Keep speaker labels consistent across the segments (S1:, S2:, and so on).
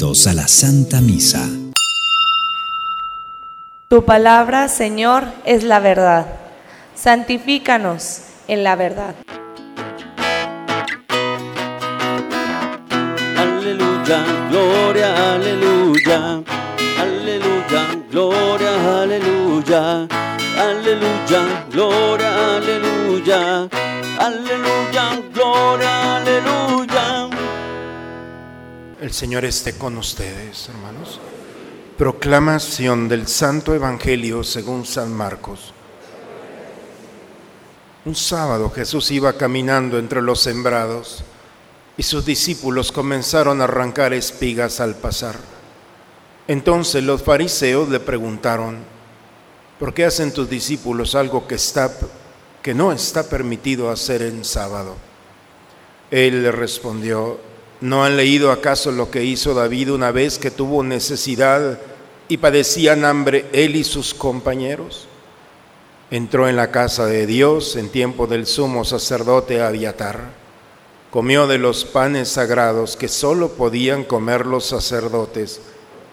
S1: Bienvenidos a la Santa Misa.
S2: Tu palabra, Señor, es la verdad. Santifícanos en la verdad.
S3: Aleluya, gloria, aleluya. Aleluya, gloria, aleluya. Aleluya, gloria, aleluya. Aleluya, gloria, aleluya.
S4: El Señor esté con ustedes, hermanos. Proclamación del Santo Evangelio según San Marcos. Un sábado Jesús iba caminando entre los sembrados y sus discípulos comenzaron a arrancar espigas al pasar. Entonces los fariseos le preguntaron, ¿por qué hacen tus discípulos algo que, está, que no está permitido hacer en sábado? Él le respondió, ¿No han leído acaso lo que hizo David una vez que tuvo necesidad y padecían hambre él y sus compañeros? Entró en la casa de Dios en tiempo del sumo sacerdote Abiatar. Comió de los panes sagrados que sólo podían comer los sacerdotes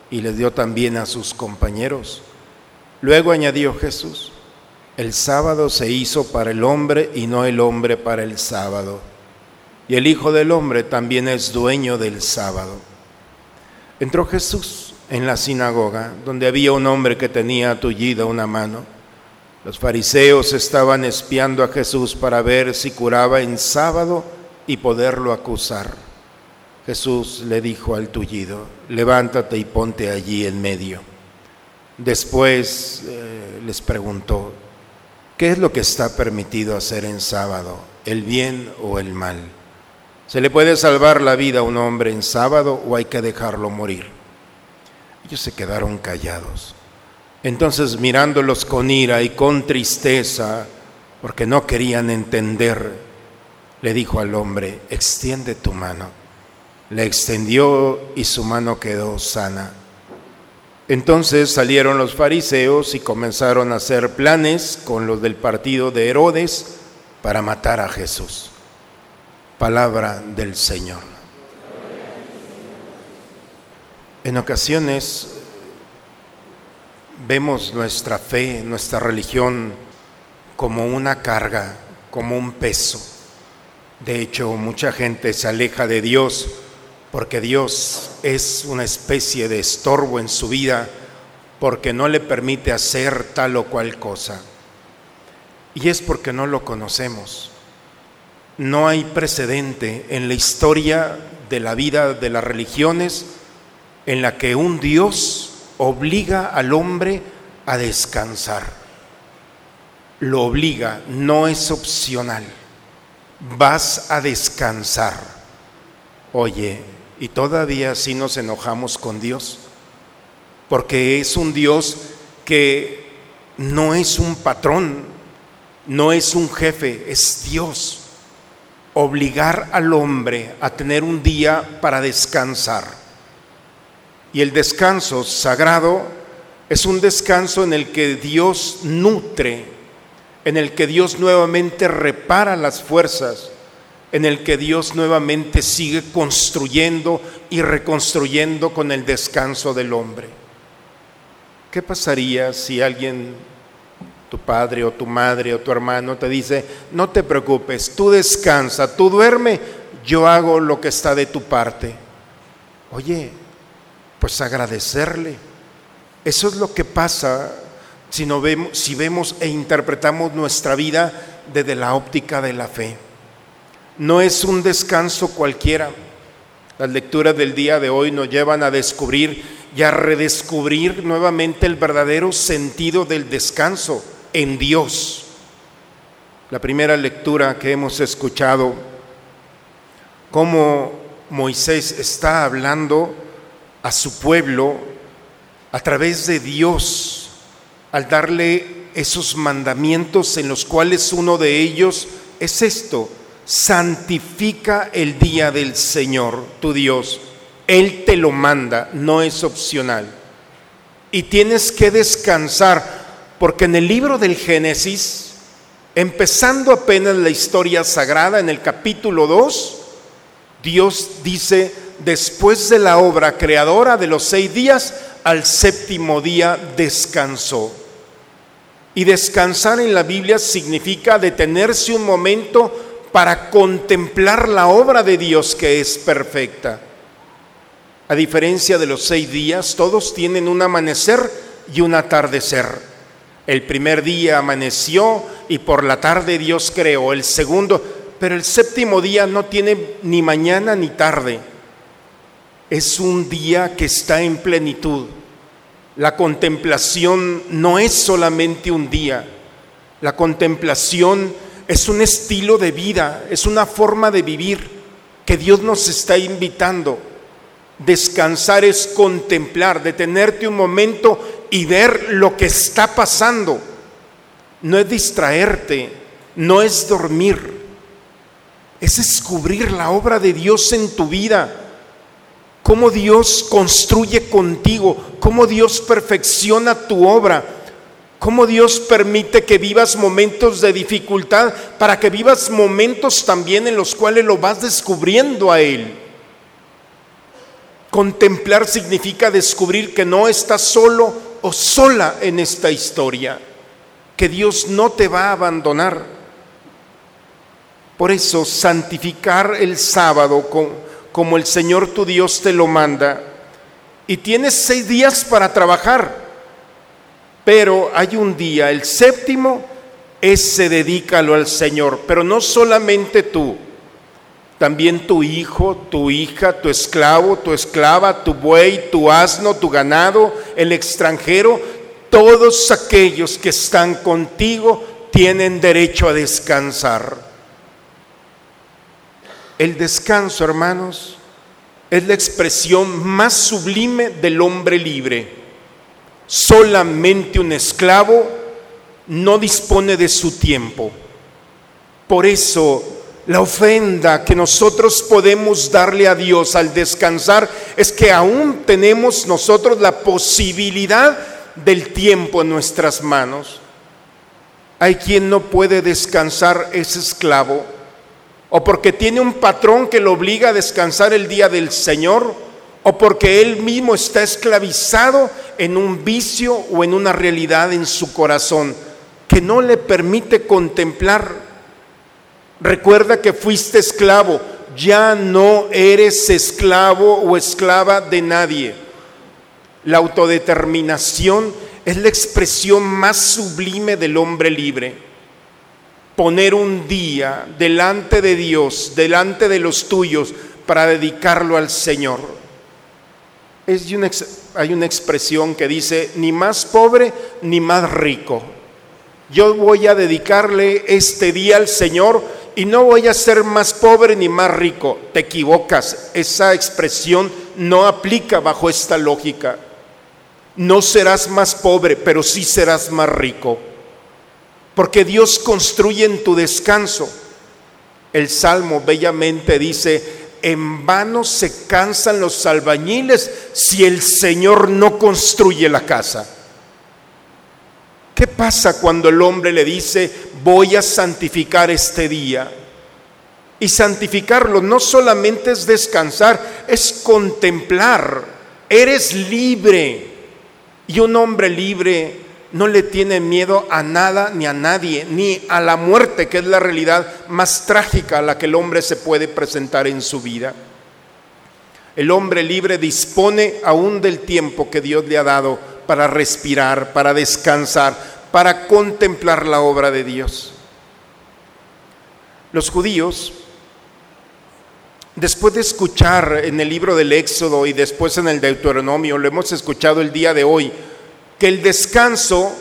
S4: y les dio también a sus compañeros. Luego añadió Jesús, el sábado se hizo para el hombre y no el hombre para el sábado y el Hijo del Hombre también es dueño del sábado. Entró Jesús en la sinagoga, donde había un hombre que tenía tullida una mano. Los fariseos estaban espiando a Jesús para ver si curaba en sábado y poderlo acusar. Jesús le dijo al tullido, levántate y ponte allí en medio. Después eh, les preguntó, ¿qué es lo que está permitido hacer en sábado, el bien o el mal? ¿Se le puede salvar la vida a un hombre en sábado o hay que dejarlo morir? Ellos se quedaron callados. Entonces mirándolos con ira y con tristeza, porque no querían entender, le dijo al hombre, extiende tu mano. Le extendió y su mano quedó sana. Entonces salieron los fariseos y comenzaron a hacer planes con los del partido de Herodes para matar a Jesús. Palabra del Señor. En ocasiones vemos nuestra fe, nuestra religión como una carga, como un peso. De hecho, mucha gente se aleja de Dios porque Dios es una especie de estorbo en su vida porque no le permite hacer tal o cual cosa. Y es porque no lo conocemos. No hay precedente en la historia de la vida de las religiones en la que un Dios obliga al hombre a descansar. Lo obliga, no es opcional. Vas a descansar. Oye, y todavía sí nos enojamos con Dios, porque es un Dios que no es un patrón, no es un jefe, es Dios obligar al hombre a tener un día para descansar. Y el descanso sagrado es un descanso en el que Dios nutre, en el que Dios nuevamente repara las fuerzas, en el que Dios nuevamente sigue construyendo y reconstruyendo con el descanso del hombre. ¿Qué pasaría si alguien tu padre o tu madre o tu hermano te dice, no te preocupes, tú descansa, tú duerme, yo hago lo que está de tu parte. Oye, pues agradecerle. Eso es lo que pasa si, no vemos, si vemos e interpretamos nuestra vida desde la óptica de la fe. No es un descanso cualquiera. Las lecturas del día de hoy nos llevan a descubrir y a redescubrir nuevamente el verdadero sentido del descanso en Dios. La primera lectura que hemos escuchado, cómo Moisés está hablando a su pueblo a través de Dios, al darle esos mandamientos en los cuales uno de ellos es esto, santifica el día del Señor, tu Dios. Él te lo manda, no es opcional. Y tienes que descansar porque en el libro del Génesis, empezando apenas la historia sagrada, en el capítulo 2, Dios dice, después de la obra creadora de los seis días, al séptimo día descansó. Y descansar en la Biblia significa detenerse un momento para contemplar la obra de Dios que es perfecta. A diferencia de los seis días, todos tienen un amanecer y un atardecer. El primer día amaneció y por la tarde Dios creó. El segundo, pero el séptimo día no tiene ni mañana ni tarde. Es un día que está en plenitud. La contemplación no es solamente un día. La contemplación es un estilo de vida, es una forma de vivir que Dios nos está invitando. Descansar es contemplar, detenerte un momento y ver lo que está pasando. No es distraerte, no es dormir, es descubrir la obra de Dios en tu vida, cómo Dios construye contigo, cómo Dios perfecciona tu obra, cómo Dios permite que vivas momentos de dificultad para que vivas momentos también en los cuales lo vas descubriendo a Él. Contemplar significa descubrir que no estás solo o sola en esta historia, que Dios no te va a abandonar. Por eso, santificar el sábado como el Señor tu Dios te lo manda. Y tienes seis días para trabajar, pero hay un día, el séptimo, ese dedícalo al Señor, pero no solamente tú también tu hijo, tu hija, tu esclavo, tu esclava, tu buey, tu asno, tu ganado, el extranjero, todos aquellos que están contigo tienen derecho a descansar. El descanso, hermanos, es la expresión más sublime del hombre libre. Solamente un esclavo no dispone de su tiempo. Por eso la ofrenda que nosotros podemos darle a Dios al descansar es que aún tenemos nosotros la posibilidad del tiempo en nuestras manos. Hay quien no puede descansar, es esclavo, o porque tiene un patrón que lo obliga a descansar el día del Señor, o porque él mismo está esclavizado en un vicio o en una realidad en su corazón que no le permite contemplar Recuerda que fuiste esclavo, ya no eres esclavo o esclava de nadie. La autodeterminación es la expresión más sublime del hombre libre. Poner un día delante de Dios, delante de los tuyos, para dedicarlo al Señor. Es hay una expresión que dice, ni más pobre ni más rico. Yo voy a dedicarle este día al Señor y no voy a ser más pobre ni más rico. Te equivocas. Esa expresión no aplica bajo esta lógica. No serás más pobre, pero sí serás más rico. Porque Dios construye en tu descanso. El Salmo bellamente dice, en vano se cansan los albañiles si el Señor no construye la casa. ¿Qué pasa cuando el hombre le dice, voy a santificar este día? Y santificarlo no solamente es descansar, es contemplar. Eres libre. Y un hombre libre no le tiene miedo a nada ni a nadie, ni a la muerte, que es la realidad más trágica a la que el hombre se puede presentar en su vida. El hombre libre dispone aún del tiempo que Dios le ha dado para respirar, para descansar, para contemplar la obra de Dios. Los judíos, después de escuchar en el libro del Éxodo y después en el Deuteronomio, lo hemos escuchado el día de hoy, que el descanso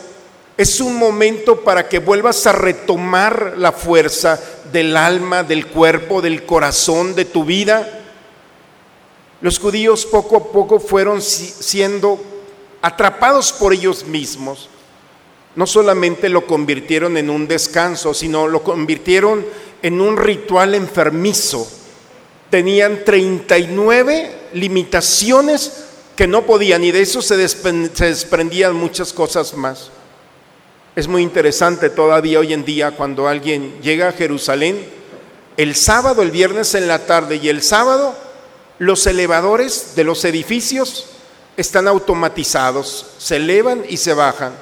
S4: es un momento para que vuelvas a retomar la fuerza del alma, del cuerpo, del corazón, de tu vida. Los judíos poco a poco fueron siendo atrapados por ellos mismos, no solamente lo convirtieron en un descanso, sino lo convirtieron en un ritual enfermizo. Tenían 39 limitaciones que no podían y de eso se, desprendían muchas cosas más. Es muy interesante todavía hoy en día cuando alguien llega a Jerusalén, el sábado, el viernes en la tarde y el sábado los elevadores de los edificios están automatizados, se elevan y se bajan,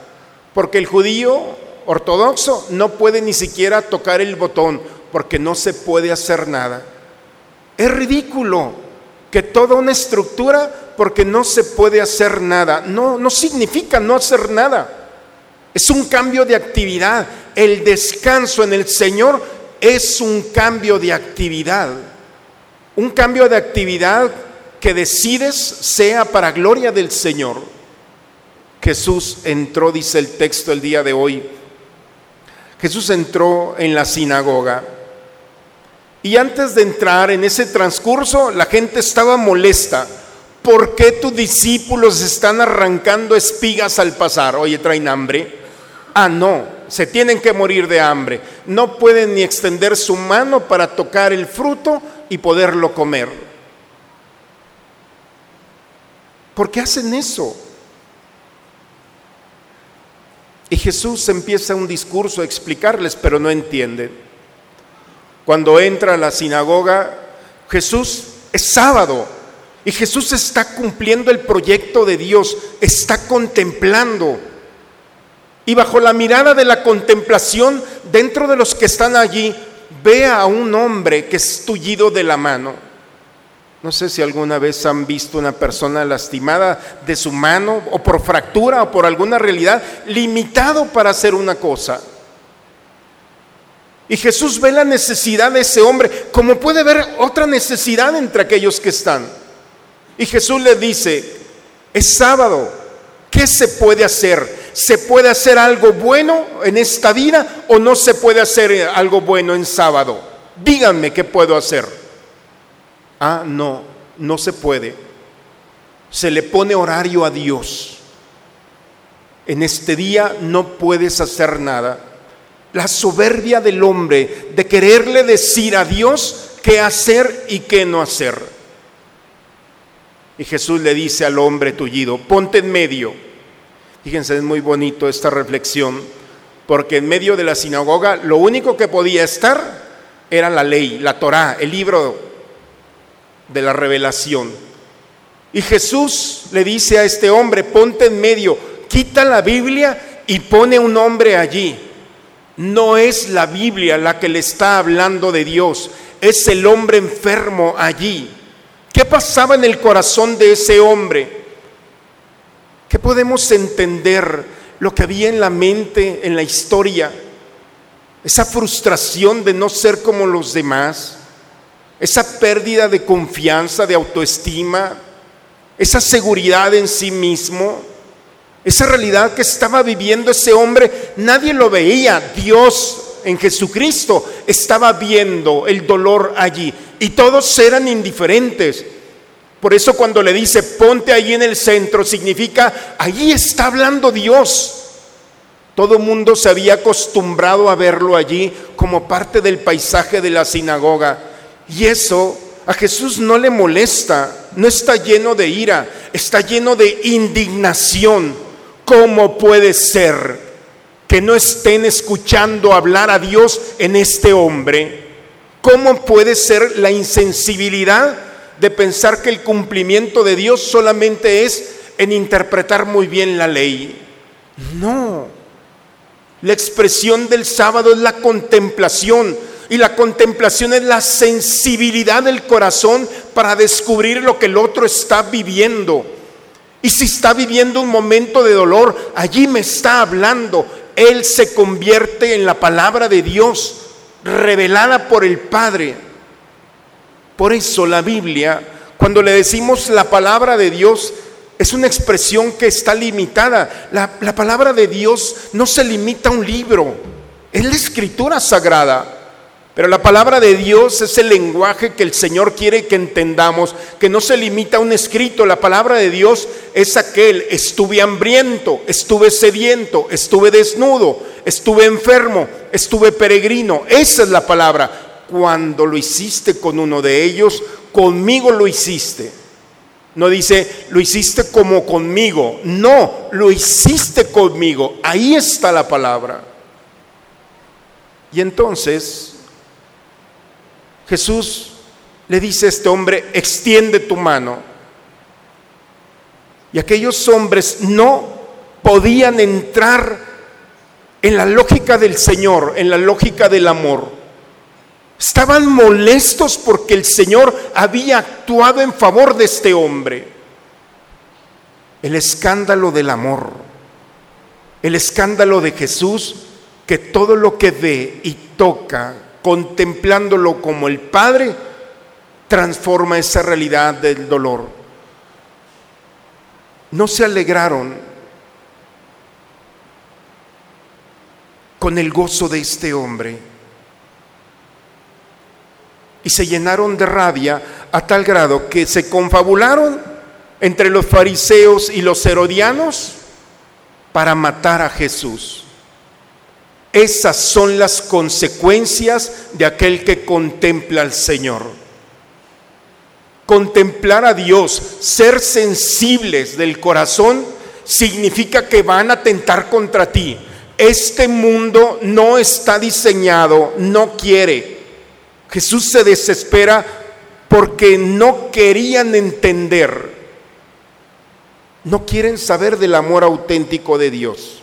S4: porque el judío ortodoxo no puede ni siquiera tocar el botón, porque no se puede hacer nada. Es ridículo que toda una estructura, porque no se puede hacer nada, no, no significa no hacer nada. Es un cambio de actividad. El descanso en el Señor es un cambio de actividad. Un cambio de actividad que decides sea para gloria del Señor. Jesús entró, dice el texto el día de hoy. Jesús entró en la sinagoga. Y antes de entrar en ese transcurso, la gente estaba molesta. ¿Por qué tus discípulos están arrancando espigas al pasar? Oye, traen hambre. Ah, no, se tienen que morir de hambre. No pueden ni extender su mano para tocar el fruto y poderlo comer. ¿Por qué hacen eso? Y Jesús empieza un discurso a explicarles, pero no entienden. Cuando entra a la sinagoga, Jesús es sábado y Jesús está cumpliendo el proyecto de Dios, está contemplando y bajo la mirada de la contemplación, dentro de los que están allí, ve a un hombre que es tullido de la mano. No sé si alguna vez han visto una persona lastimada de su mano o por fractura o por alguna realidad, limitado para hacer una cosa. Y Jesús ve la necesidad de ese hombre, como puede ver otra necesidad entre aquellos que están. Y Jesús le dice, es sábado, ¿qué se puede hacer? ¿Se puede hacer algo bueno en esta vida o no se puede hacer algo bueno en sábado? Díganme qué puedo hacer. Ah, no, no se puede. Se le pone horario a Dios. En este día no puedes hacer nada. La soberbia del hombre de quererle decir a Dios qué hacer y qué no hacer. Y Jesús le dice al hombre tullido, ponte en medio. Fíjense, es muy bonito esta reflexión, porque en medio de la sinagoga lo único que podía estar era la ley, la Torá, el libro de la revelación. Y Jesús le dice a este hombre, ponte en medio, quita la Biblia y pone un hombre allí. No es la Biblia la que le está hablando de Dios, es el hombre enfermo allí. ¿Qué pasaba en el corazón de ese hombre? ¿Qué podemos entender lo que había en la mente, en la historia? Esa frustración de no ser como los demás, esa pérdida de confianza, de autoestima, esa seguridad en sí mismo, esa realidad que estaba viviendo ese hombre, nadie lo veía. Dios en Jesucristo estaba viendo el dolor allí y todos eran indiferentes. Por eso cuando le dice, ponte ahí en el centro, significa, ahí está hablando Dios. Todo mundo se había acostumbrado a verlo allí como parte del paisaje de la sinagoga. Y eso a Jesús no le molesta, no está lleno de ira, está lleno de indignación. ¿Cómo puede ser que no estén escuchando hablar a Dios en este hombre? ¿Cómo puede ser la insensibilidad de pensar que el cumplimiento de Dios solamente es en interpretar muy bien la ley. No. La expresión del sábado es la contemplación y la contemplación es la sensibilidad del corazón para descubrir lo que el otro está viviendo. Y si está viviendo un momento de dolor, allí me está hablando. Él se convierte en la palabra de Dios revelada por el Padre. Por eso la Biblia, cuando le decimos la palabra de Dios, es una expresión que está limitada. La, palabra de Dios no se limita a un libro, es la escritura sagrada. Pero la palabra de Dios es el lenguaje que el Señor quiere que entendamos, que no se limita a un escrito. La palabra de Dios es aquel, estuve hambriento, estuve sediento, estuve desnudo, estuve enfermo, estuve peregrino. Esa es la palabra cuando lo hiciste con uno de ellos, conmigo lo hiciste. No dice, lo hiciste como conmigo. No, lo hiciste conmigo. Ahí está la palabra. Y entonces Jesús le dice este hombre, extiende tu mano. Y aquellos hombres no podían entrar en la lógica del Señor, en la lógica del amor. Estaban molestos porque el Señor había actuado en favor de este hombre. El escándalo del amor, el escándalo de Jesús, que todo lo que ve y toca, contemplándolo como el Padre, transforma esa realidad del dolor. No se alegraron con el gozo de este hombre y se llenaron de rabia a tal grado que se confabularon entre los fariseos y los herodianos para matar a Jesús. Esas son las consecuencias de aquel que contempla al Señor. Contemplar a Dios, ser sensibles del corazón, significa que van a tentar contra ti. Este mundo no está diseñado, no quiere Jesús se desespera porque no querían entender, no quieren saber del amor auténtico de Dios,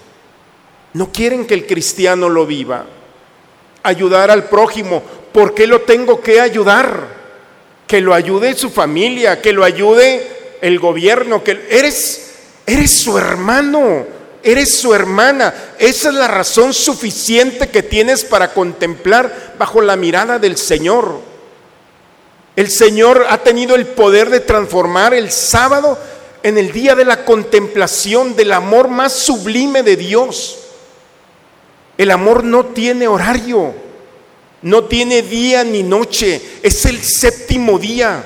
S4: no quieren que el cristiano lo viva. Ayudar al prójimo, ¿por qué lo tengo que ayudar? Que lo ayude su familia, que lo ayude el gobierno, que eres eres su hermano eres su hermana. Esa es la razón suficiente que tienes para contemplar bajo la mirada del Señor. El Señor ha tenido el poder de transformar el sábado en el día de la contemplación del amor más sublime de Dios. El amor no tiene horario, no tiene día ni noche, es el séptimo día.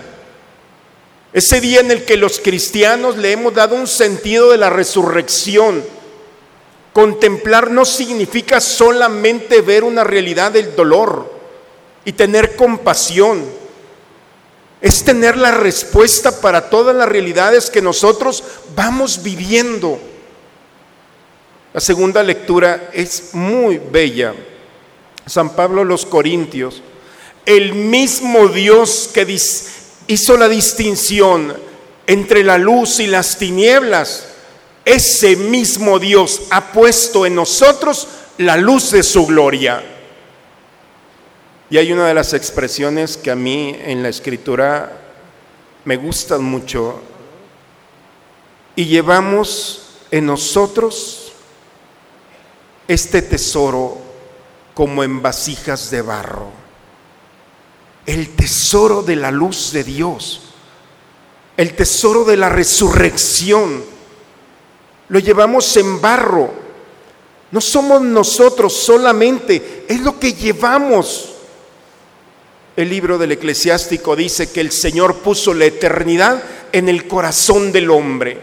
S4: Ese día en el que los cristianos le hemos dado un sentido de la resurrección Contemplar no significa solamente ver una realidad del dolor y tener compasión. Es tener la respuesta para todas las realidades que nosotros vamos viviendo. La segunda lectura es muy bella. San Pablo los Corintios. El mismo Dios que hizo la distinción entre la luz y las tinieblas ese mismo Dios ha puesto en nosotros la luz de su gloria. Y hay una de las expresiones que a mí en la escritura me gustan mucho. Y llevamos en nosotros este tesoro como en vasijas de barro. El tesoro de la luz de Dios. El tesoro de la resurrección lo llevamos en barro. No somos nosotros solamente, es lo que llevamos. El libro del eclesiástico dice que el Señor puso la eternidad en el corazón del hombre.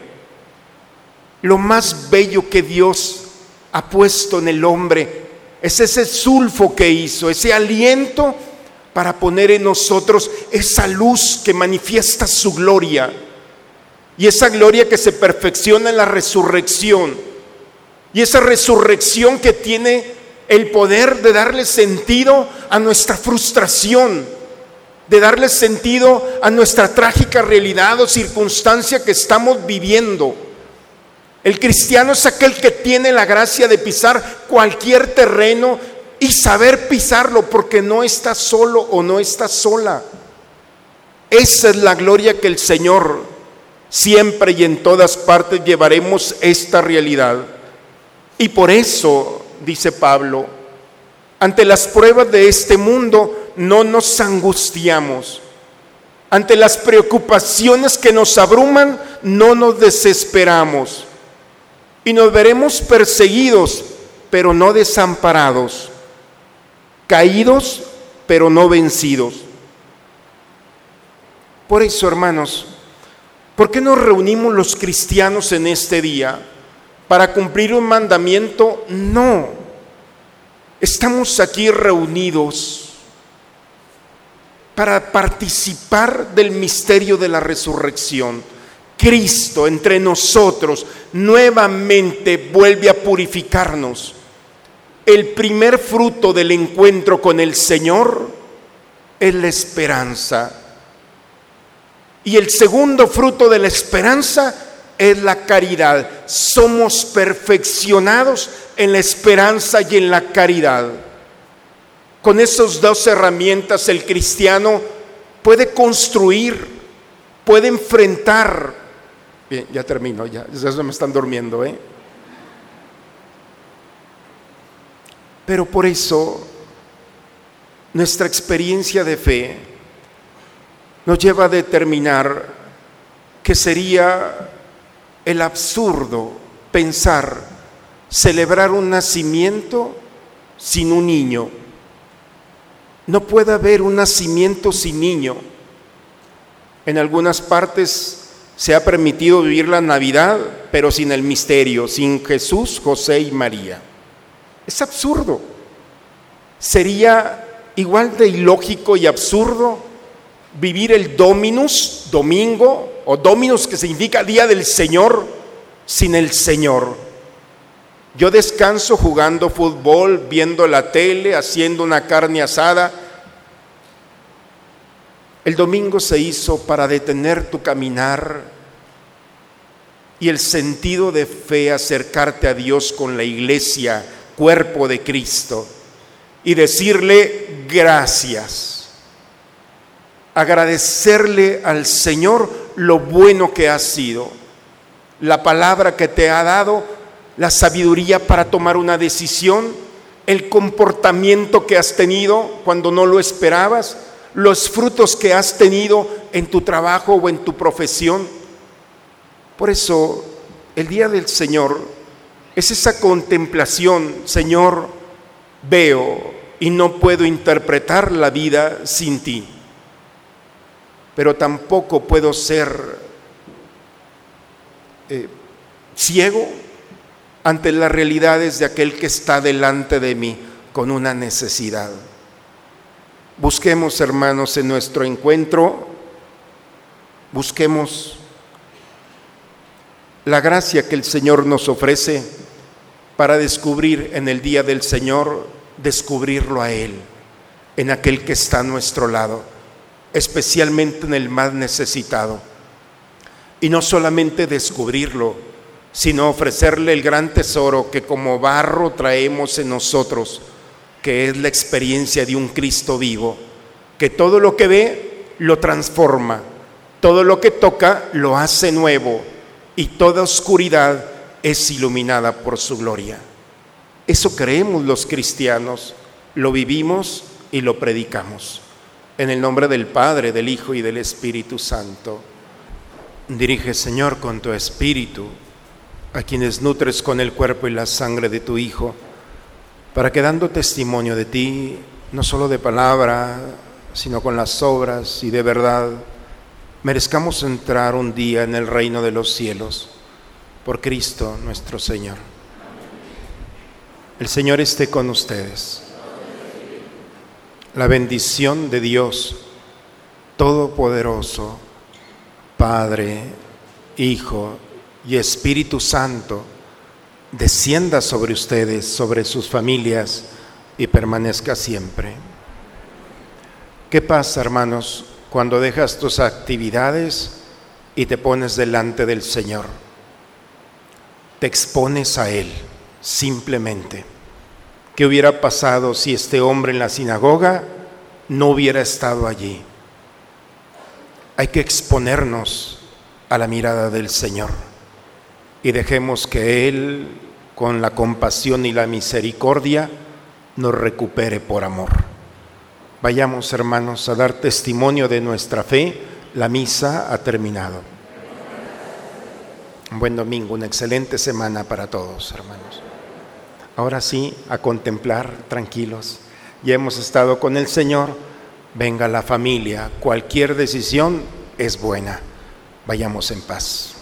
S4: Lo más bello que Dios ha puesto en el hombre es ese sulfo que hizo, ese aliento para poner en nosotros esa luz que manifiesta su gloria. Y esa gloria que se perfecciona en la resurrección. Y esa resurrección que tiene el poder de darle sentido a nuestra frustración, de darle sentido a nuestra trágica realidad o circunstancia que estamos viviendo. El cristiano es aquel que tiene la gracia de pisar cualquier terreno y saber pisarlo porque no está solo o no está sola. Esa es la gloria que el Señor Siempre y en todas partes llevaremos esta realidad. Y por eso, dice Pablo, ante las pruebas de este mundo no nos angustiamos. Ante las preocupaciones que nos abruman no nos desesperamos. Y nos veremos perseguidos, pero no desamparados. Caídos, pero no vencidos. Por eso, hermanos, ¿Por qué nos reunimos los cristianos en este día? ¿Para cumplir un mandamiento? No. Estamos aquí reunidos para participar del misterio de la resurrección. Cristo entre nosotros nuevamente vuelve a purificarnos. El primer fruto del encuentro con el Señor es la esperanza Y el segundo fruto de la esperanza es la caridad. Somos perfeccionados en la esperanza y en la caridad. Con esas dos herramientas el cristiano puede construir, puede enfrentar. Ya termino, ya, ya me están durmiendo, ¿eh? Pero por eso nuestra experiencia de fe nos lleva a determinar que sería el absurdo pensar celebrar un nacimiento sin un niño. No puede haber un nacimiento sin niño. En algunas partes se ha permitido vivir la Navidad, pero sin el misterio, sin Jesús, José y María. Es absurdo. Sería igual de ilógico y absurdo vivir el Dominus, domingo, o Dominus que significa día del Señor, sin el Señor. Yo descanso jugando fútbol, viendo la tele, haciendo una carne asada. El domingo se hizo para detener tu caminar y el sentido de fe, acercarte a Dios con la iglesia, cuerpo de Cristo, y decirle gracias. Agradecerle al Señor lo bueno que ha sido, la palabra que te ha dado, la sabiduría para tomar una decisión, el comportamiento que has tenido cuando no lo esperabas, los frutos que has tenido en tu trabajo o en tu profesión. Por eso, el día del Señor es esa contemplación, Señor, veo y no puedo interpretar la vida sin ti pero tampoco puedo ser eh, ciego ante las realidades de aquel que está delante de mí con una necesidad. Busquemos, hermanos, en nuestro encuentro, busquemos la gracia que el Señor nos ofrece para descubrir en el día del Señor, descubrirlo a Él, en aquel que está a nuestro lado especialmente en el más necesitado. Y no solamente descubrirlo, sino ofrecerle el gran tesoro que como barro traemos en nosotros, que es la experiencia de un Cristo vivo, que todo lo que ve lo transforma, todo lo que toca lo hace nuevo y toda oscuridad es iluminada por su gloria. Eso creemos los cristianos, lo vivimos y lo predicamos. En el nombre del Padre, del Hijo y del Espíritu Santo. Dirige, Señor, con tu Espíritu a quienes nutres con el cuerpo y la sangre de tu Hijo, para que dando testimonio de ti, no solo de palabra, sino con las obras y de verdad, merezcamos entrar un día en el reino de los cielos, por Cristo nuestro Señor. El Señor esté con ustedes la bendición de Dios Todopoderoso, Padre, Hijo y Espíritu Santo, descienda sobre ustedes, sobre sus familias y permanezca siempre. ¿Qué pasa, hermanos, cuando dejas tus actividades y te pones delante del Señor? Te expones a Él, simplemente. ¿Qué hubiera pasado si este hombre en la sinagoga no hubiera estado allí? Hay que exponernos a la mirada del Señor y dejemos que Él, con la compasión y la misericordia, nos recupere por amor. Vayamos, hermanos, a dar testimonio de nuestra fe. La misa ha terminado. Un buen domingo, una excelente semana para todos, hermanos. Ahora sí, a contemplar tranquilos. Ya hemos estado con el Señor. Venga la familia. Cualquier decisión es buena. Vayamos en paz.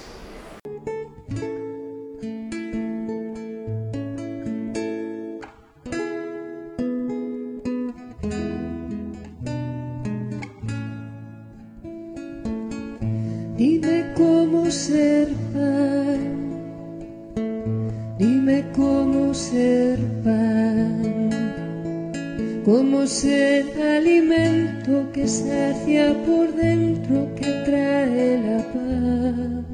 S5: Ser alimento que sacia por dentro, que trae la paz.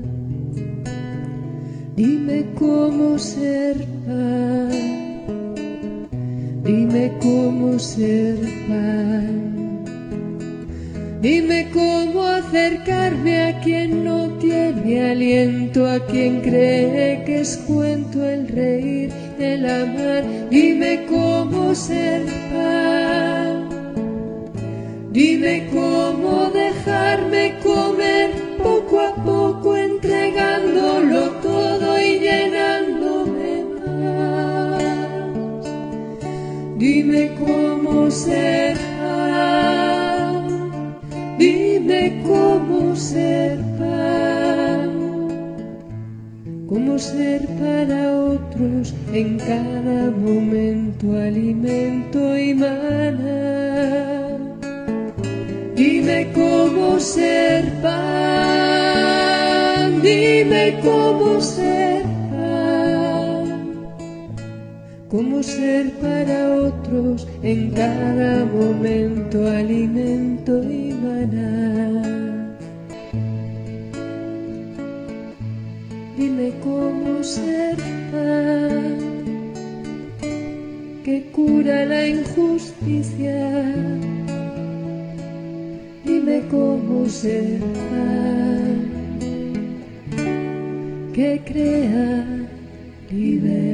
S5: Dime cómo ser paz, dime cómo ser paz. Dime cómo acercarme a quien no tiene aliento, a quien cree que es cuento el reír, Dime cómo ser paz. Dime cómo dejarme comer poco a poco, entregándolo todo y llenándome más. Dime cómo ser en cada momento alimento y mana. Dime cómo ser pan, dime cómo ser cómo ser para otros en cada momento alimento y maná. Dime cómo ser pan que cura la injusticia. Dime cómo ser pan que crea libertad.